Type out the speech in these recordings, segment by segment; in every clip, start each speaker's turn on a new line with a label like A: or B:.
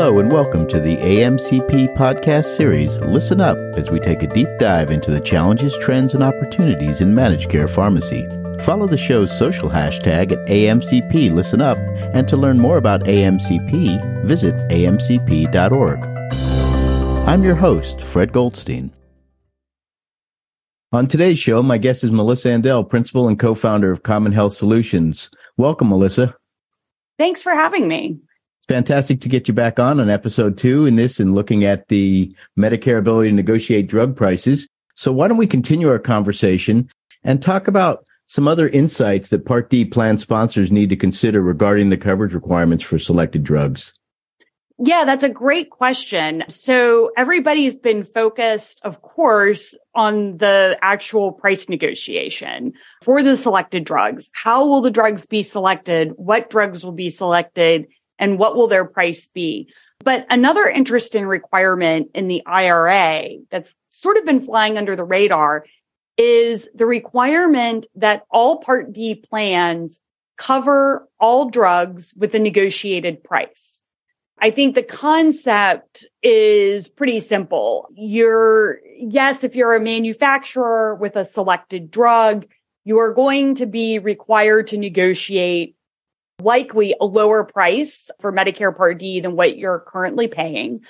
A: Hello, and welcome to the AMCP podcast series, Listen Up, as we take a deep dive into the challenges, trends, and opportunities in managed care pharmacy. Follow the show's social hashtag at AMCP Listen Up, and to learn more about AMCP, visit amcp.org. I'm your host, Fred Goldstein. On today's show, my guest is Melissa Andel, principal and co founder of CommonHealth Solutions. Welcome, Melissa.
B: Thanks for having me.
A: Fantastic to get you back on on episode two in this and looking at the Medicare ability to negotiate drug prices. So, why don't we continue our conversation and talk about some other insights that Part D plan sponsors need to consider regarding the coverage requirements for selected drugs?
B: Yeah, that's a great question. So everybody's been focused, of course, on the actual price negotiation for the selected drugs. How will the drugs be selected? What drugs will be selected? And what will their price be? But another interesting requirement in the IRA that's sort of been flying under the radar is the requirement that all Part D plans cover all drugs with a negotiated price. I think the concept is pretty simple. You're, yes, if you're a manufacturer with a selected drug, you are going to be required to negotiate likely a lower price for Medicare Part D than what you're currently paying.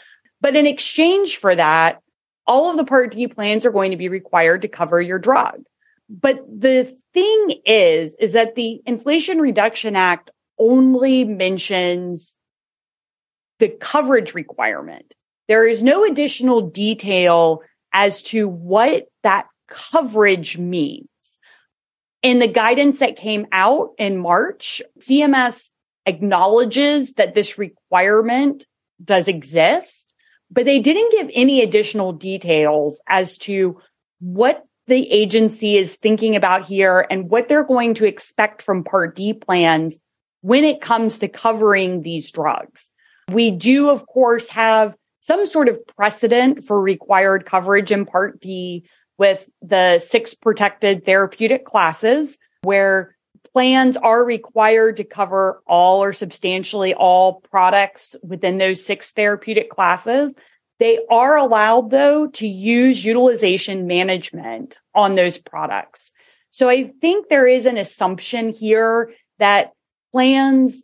B: But in exchange for that, all of the Part D plans are going to be required to cover your drug. But the thing is, is that the Inflation Reduction Act only mentions the coverage requirement. There is no additional detail as to what that coverage means. In the guidance that came out in March, CMS acknowledges that this requirement does exist, but they didn't give any additional details as to what the agency is thinking about here and what they're going to expect from Part D plans when it comes to covering these drugs. We do, of course, have some sort of precedent for required coverage in Part D with the six protected therapeutic classes where plans are required to cover all or substantially all products within those six therapeutic classes. They are allowed though to use utilization management on those products. So I think there is an assumption here that plans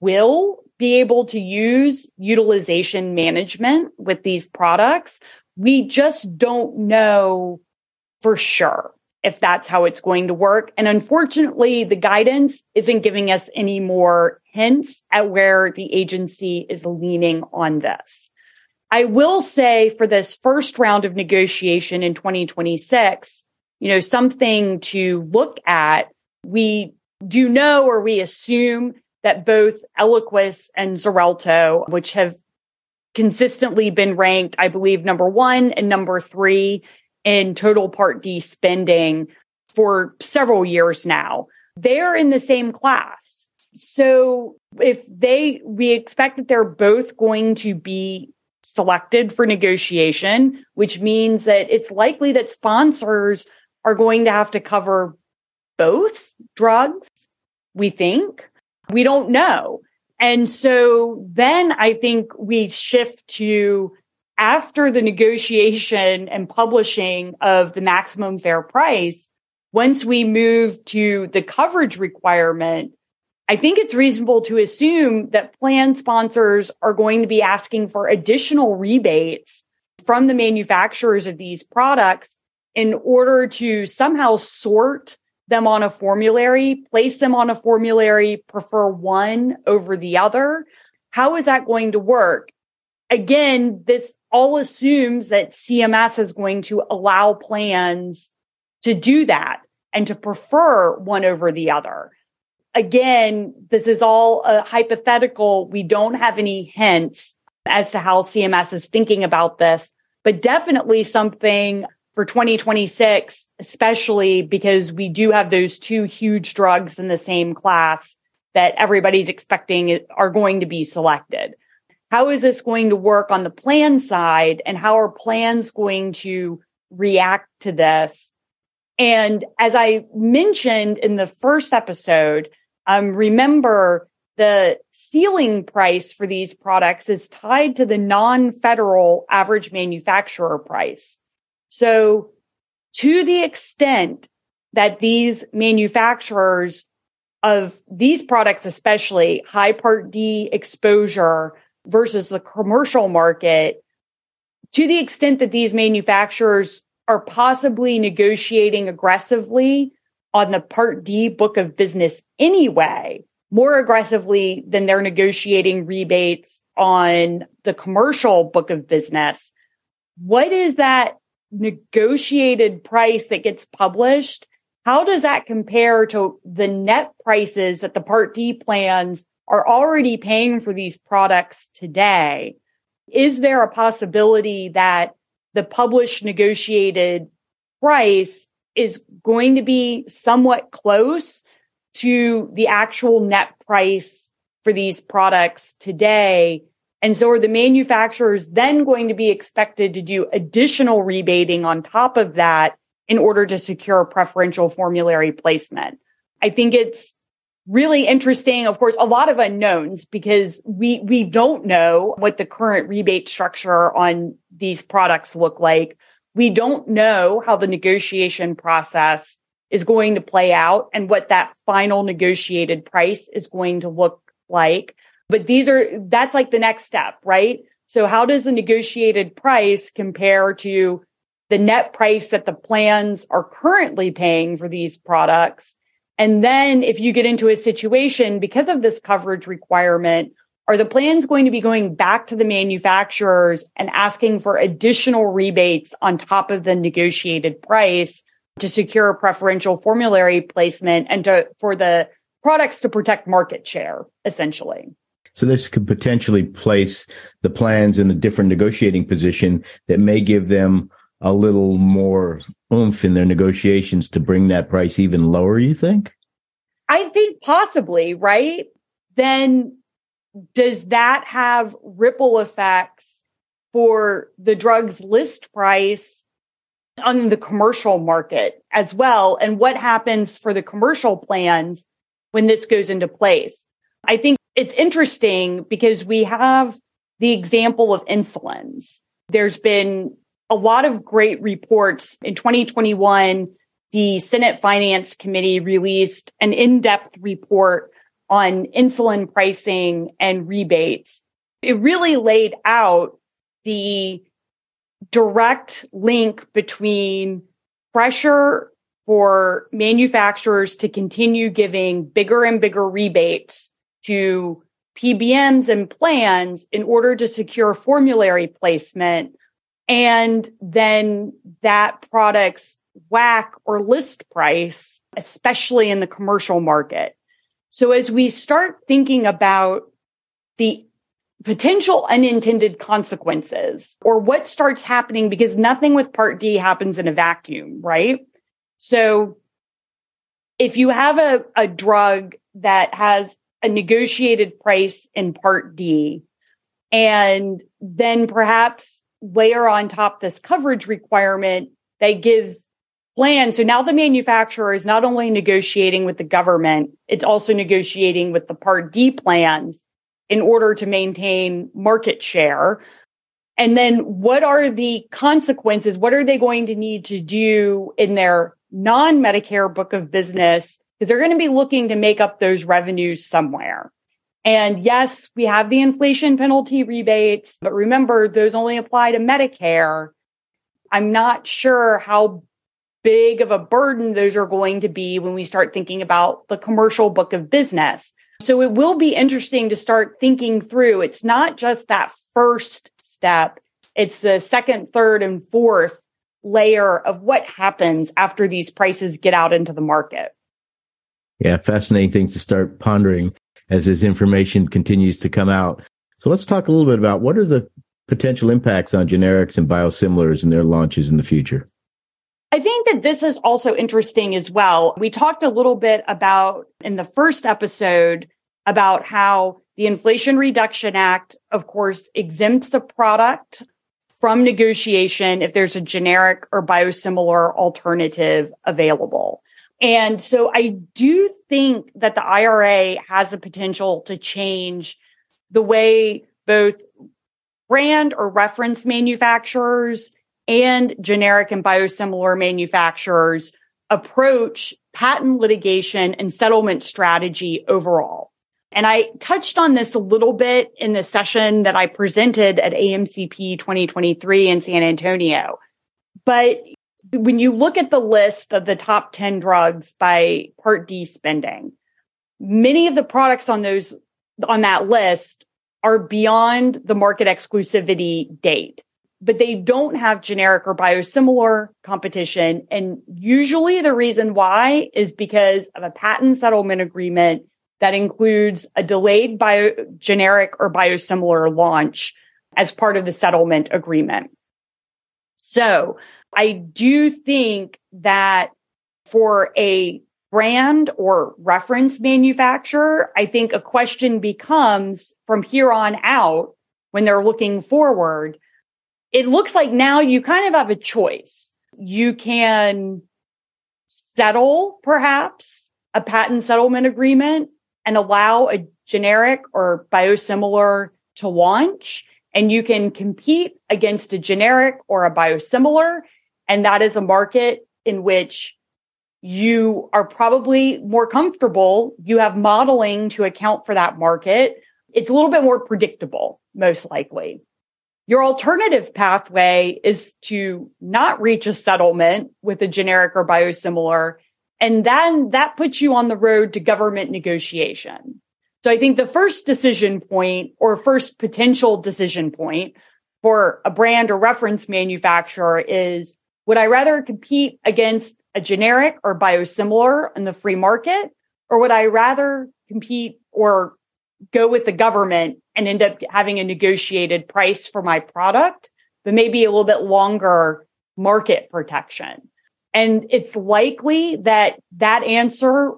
B: will be able to use utilization management with these products. We just don't know for sure if that's how it's going to work. And unfortunately, the guidance isn't giving us any more hints at where the agency is leaning on this. I will say for this first round of negotiation in 2026, you know, something to look at. We do know or we assume that both Eliquis and Xarelto, which have consistently been ranked, I believe, number one and number three in total Part D spending for several years now, they're in the same class. So if they, we expect that they're both going to be selected for negotiation, which means that it's likely that sponsors are going to have to cover both drugs, we think. We don't know. And so then I think we shift to after the negotiation and publishing of the maximum fair price, once we move to the coverage requirement, I think it's reasonable to assume that plan sponsors are going to be asking for additional rebates from the manufacturers of these products in order to somehow sort them on a formulary, place them on a formulary, prefer one over the other. How is that going to work? Again, this all assumes that CMS is going to allow plans to do that and to prefer one over the other. Again, this is all a hypothetical. We don't have any hints as to how CMS is thinking about this, but definitely something for 2026, especially because we do have those two huge drugs in the same class that everybody's expecting are going to be selected. How is this going to work on the plan side and how are plans going to react to this? And as I mentioned in the first episode, um, remember the ceiling price for these products is tied to the non-federal average manufacturer price. So to the extent that these manufacturers of these products, especially high part D exposure versus the commercial market, to the extent that these manufacturers are possibly negotiating aggressively on the part D book of business anyway, more aggressively than they're negotiating rebates on the commercial book of business. What is that negotiated price that gets published? How does that compare to the net prices that the Part D plans are already paying for these products today? Is there a possibility that the published negotiated price is going to be somewhat close to the actual net price for these products today. And so are the manufacturers then going to be expected to do additional rebating on top of that in order to secure preferential formulary placement? I think it's really interesting. Of course, a lot of unknowns because we, we don't know what the current rebate structure on these products look like. We don't know how the negotiation process is going to play out and what that final negotiated price is going to look like. But these are, that's like the next step, right? So how does the negotiated price compare to the net price that the plans are currently paying for these products? And then if you get into a situation because of this coverage requirement, are the plans going to be going back to the manufacturers and asking for additional rebates on top of the negotiated price to secure preferential formulary placement and to, for the products to protect market share, essentially.
A: So this could potentially place the plans in a different negotiating position that may give them a little more oomph in their negotiations to bring that price even lower, you think?
B: I think possibly, right? Then does that have ripple effects for the drug's list price on the commercial market as well. And what happens for the commercial plans when this goes into place? I think it's interesting because we have the example of insulins. There's been a lot of great reports in 2021. The Senate Finance Committee released an in-depth report on insulin pricing and rebates. It really laid out the direct link between pressure for manufacturers to continue giving bigger and bigger rebates to PBMs and plans in order to secure formulary placement. And then that product's WAC or list price, especially in the commercial market. So as we start thinking about the potential unintended consequences or what starts happening because nothing with part D happens in a vacuum, right? So if you have a, a drug that has a negotiated price in part D and then perhaps layer on top this coverage requirement that gives plan. So now the manufacturer is not only negotiating with the government, it's also negotiating with the part D plans in order to maintain market share? And then what are the consequences? What are they going to need to do in their non Medicare book of business? Because they're going to be looking to make up those revenues somewhere. And yes, we have the inflation penalty rebates, but remember, those only apply to Medicare. I'm not sure how big of a burden those are going to be when we start thinking about the commercial book of business. So it will be interesting to start thinking through. It's not just that first step. It's the second, third, and fourth layer of what happens after these prices get out into the market.
A: Yeah, fascinating things to start pondering as this information continues to come out. So let's talk a little bit about what are the potential impacts on generics and biosimilars and their launches in the future.
B: I think that this is also interesting as well. We talked a little bit about in the first episode about how the Inflation Reduction Act, of course, exempts a product from negotiation if there's a generic or biosimilar alternative available. And so I do think that the IRA has the potential to change the way both brand or reference manufacturers and generic and biosimilar manufacturers approach patent litigation and settlement strategy overall. And I touched on this a little bit in the session that I presented at AMCP 2023 in San Antonio. But when you look at the list of the top 10 drugs by Part D spending, many of the products on those on that list are beyond the market exclusivity date, but they don't have generic or biosimilar competition. And usually the reason why is because of a patent settlement agreement that includes a delayed bio generic or biosimilar launch as part of the settlement agreement. So I do think that for a brand or reference manufacturer, I think a question becomes from here on out when they're looking forward. It looks like now you kind of have a choice. You can settle perhaps a patent settlement agreement and allow a generic or biosimilar to launch and you can compete against a generic or a biosimilar. And that is a market in which you are probably more comfortable. You have modeling to account for that market. It's a little bit more predictable, most likely. Your alternative pathway is to not reach a settlement with a generic or biosimilar. And then that puts you on the road to government negotiation. So I think the first decision point or first potential decision point for a brand or reference manufacturer is would I rather compete against a generic or biosimilar in the free market? Or would I rather compete or go with the government and end up having a negotiated price for my product, but maybe a little bit longer market protection? And it's likely that that answer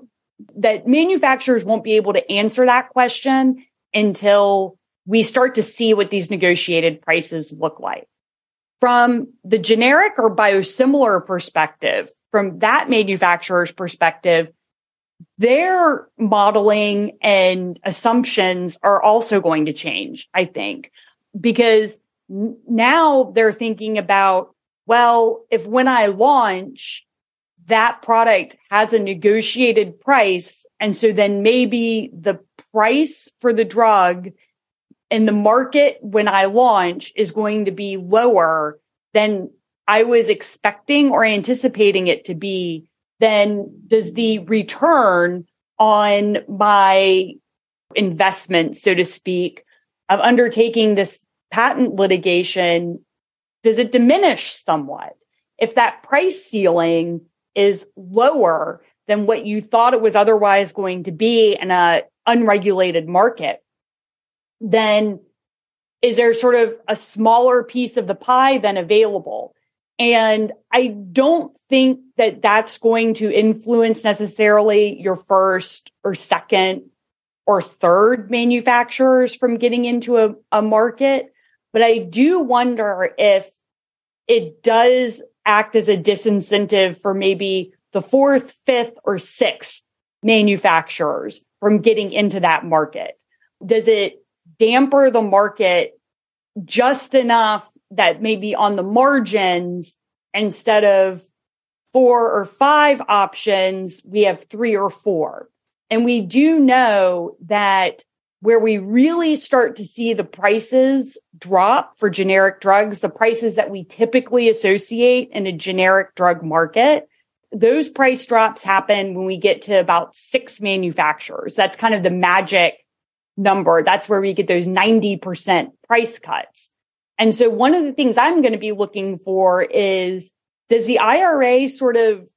B: that manufacturers won't be able to answer that question until we start to see what these negotiated prices look like. From the generic or biosimilar perspective, from that manufacturer's perspective, their modeling and assumptions are also going to change, I think, because now they're thinking about, well, if when I launch, that product has a negotiated price. And so then maybe the price for the drug in the market when I launch is going to be lower than I was expecting or anticipating it to be, then does the return on my investment, so to speak, of undertaking this patent litigation, does it diminish somewhat? If that price ceiling is lower than what you thought it was otherwise going to be in a unregulated market, then is there sort of a smaller piece of the pie than available? And I don't think that that's going to influence necessarily your first or second or third manufacturers from getting into a, a market. But I do wonder if it does act as a disincentive for maybe the fourth, fifth, or sixth manufacturers from getting into that market. Does it damper the market just enough that maybe on the margins, instead of four or five options, we have three or four. And we do know that where we really start to see the prices drop for generic drugs, the prices that we typically associate in a generic drug market, those price drops happen when we get to about six manufacturers. That's kind of the magic number. That's where we get those 90% price cuts. And so one of the things I'm going to be looking for is does the IRA sort of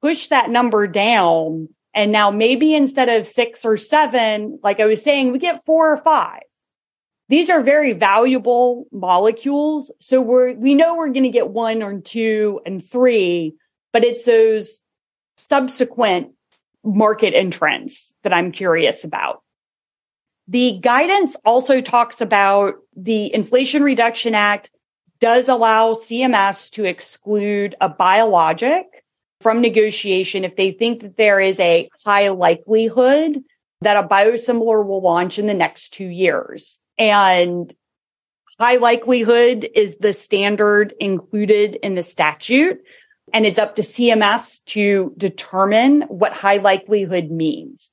B: push that number down? And now maybe instead of six or seven, like I was saying, we get four or five. These are very valuable molecules. So we're, we know we're going to get one or two and three, but it's those subsequent market entrants that I'm curious about. The guidance also talks about the Inflation Reduction Act does allow CMS to exclude a biologic from negotiation if they think that there is a high likelihood that a biosimilar will launch in the next two years. And high likelihood is the standard included in the statute. And it's up to CMS to determine what high likelihood means.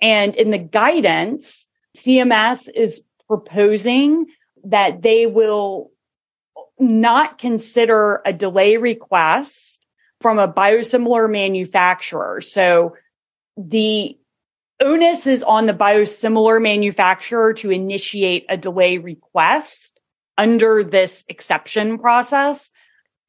B: And in the guidance, CMS is proposing that they will not consider a delay request from a biosimilar manufacturer. So the onus is on the biosimilar manufacturer to initiate a delay request under this exception process.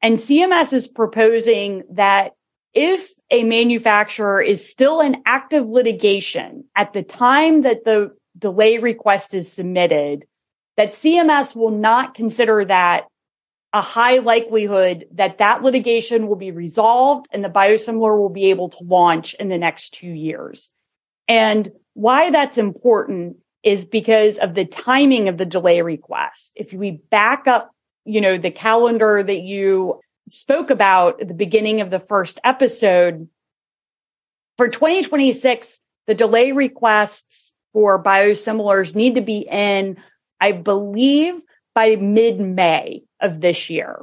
B: And CMS is proposing that if a manufacturer is still in active litigation at the time that the delay request is submitted, that CMS will not consider that a high likelihood that that litigation will be resolved and the biosimilar will be able to launch in the next two years. And why that's important is because of the timing of the delay request. If we back up, you know, the calendar that you spoke about at the beginning of the first episode, for 2026, the delay requests for biosimilars need to be in, I believe, by mid May of this year.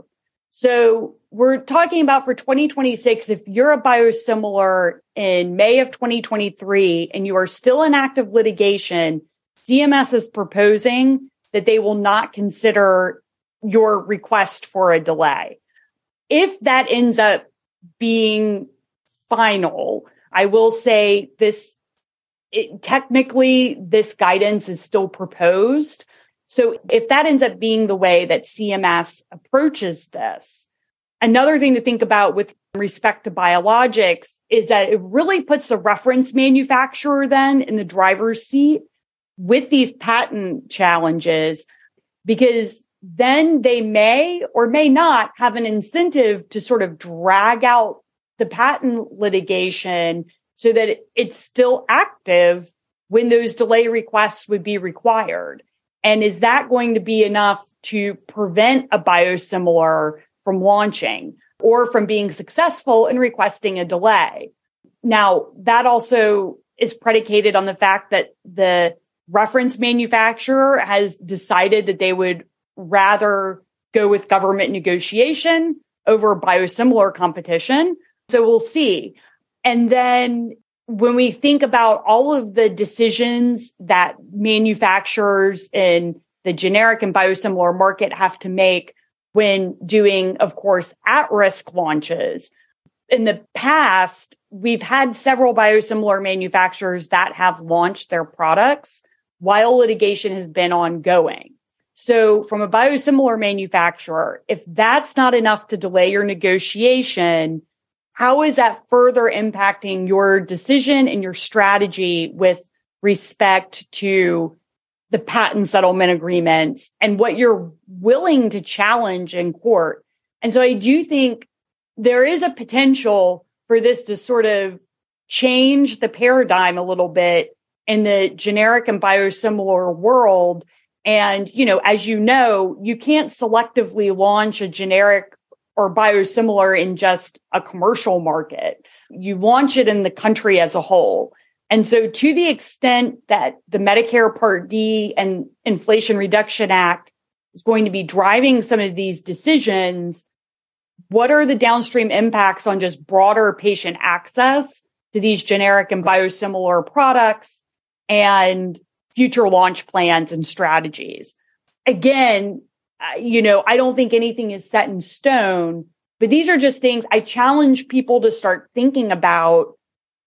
B: So we're talking about for 2026, if you're a biosimilar in May of 2023 and you are still in active litigation, CMS is proposing that they will not consider your request for a delay. If that ends up being final, I will say this it, technically this guidance is still proposed. So if that ends up being the way that CMS approaches this, another thing to think about with respect to biologics is that it really puts the reference manufacturer then in the driver's seat with these patent challenges because then they may or may not have an incentive to sort of drag out the patent litigation so that it's still active when those delay requests would be required. And is that going to be enough to prevent a biosimilar from launching or from being successful in requesting a delay? Now, that also is predicated on the fact that the reference manufacturer has decided that they would rather go with government negotiation over biosimilar competition. So we'll see. And then when we think about all of the decisions that manufacturers in the generic and biosimilar market have to make when doing, of course, at risk launches. In the past, we've had several biosimilar manufacturers that have launched their products while litigation has been ongoing. So from a biosimilar manufacturer, if that's not enough to delay your negotiation, how is that further impacting your decision and your strategy with respect to the patent settlement agreements and what you're willing to challenge in court? And so I do think there is a potential for this to sort of change the paradigm a little bit in the generic and biosimilar world. And, you know, as you know, you can't selectively launch a generic or biosimilar in just a commercial market. You launch it in the country as a whole. And so to the extent that the Medicare Part D and Inflation Reduction Act is going to be driving some of these decisions, what are the downstream impacts on just broader patient access to these generic and biosimilar products and future launch plans and strategies? Again, you know, I don't think anything is set in stone, but these are just things I challenge people to start thinking about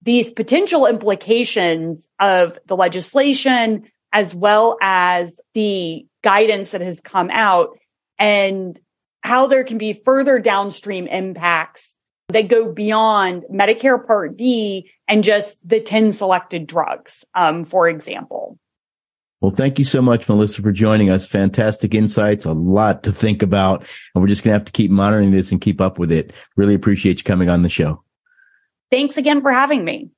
B: these potential implications of the legislation as well as the guidance that has come out and how there can be further downstream impacts that go beyond Medicare Part D and just the 10 selected drugs, um, for example.
A: Well, thank you so much, Melissa, for joining us. Fantastic insights, a lot to think about. And we're just going to have to keep monitoring this and keep up with it. Really appreciate you coming on the show.
B: Thanks again for having me.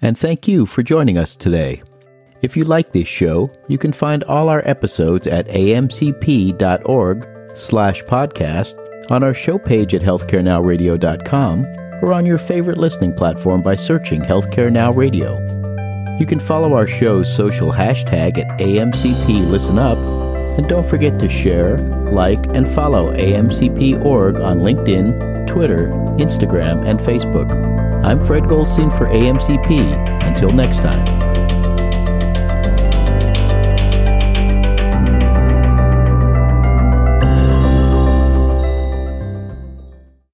A: And thank you for joining us today. If you like this show, you can find all our episodes at amcp.org slash podcast on our show page at healthcarenowradio.com or on your favorite listening platform by searching Healthcare Now Radio. You can follow our show's social hashtag at AMCP Listen Up, and don't forget to share, like, and follow AMCP.org on LinkedIn, Twitter, Instagram, and Facebook. I'm Fred Goldstein for AMCP. Until next time.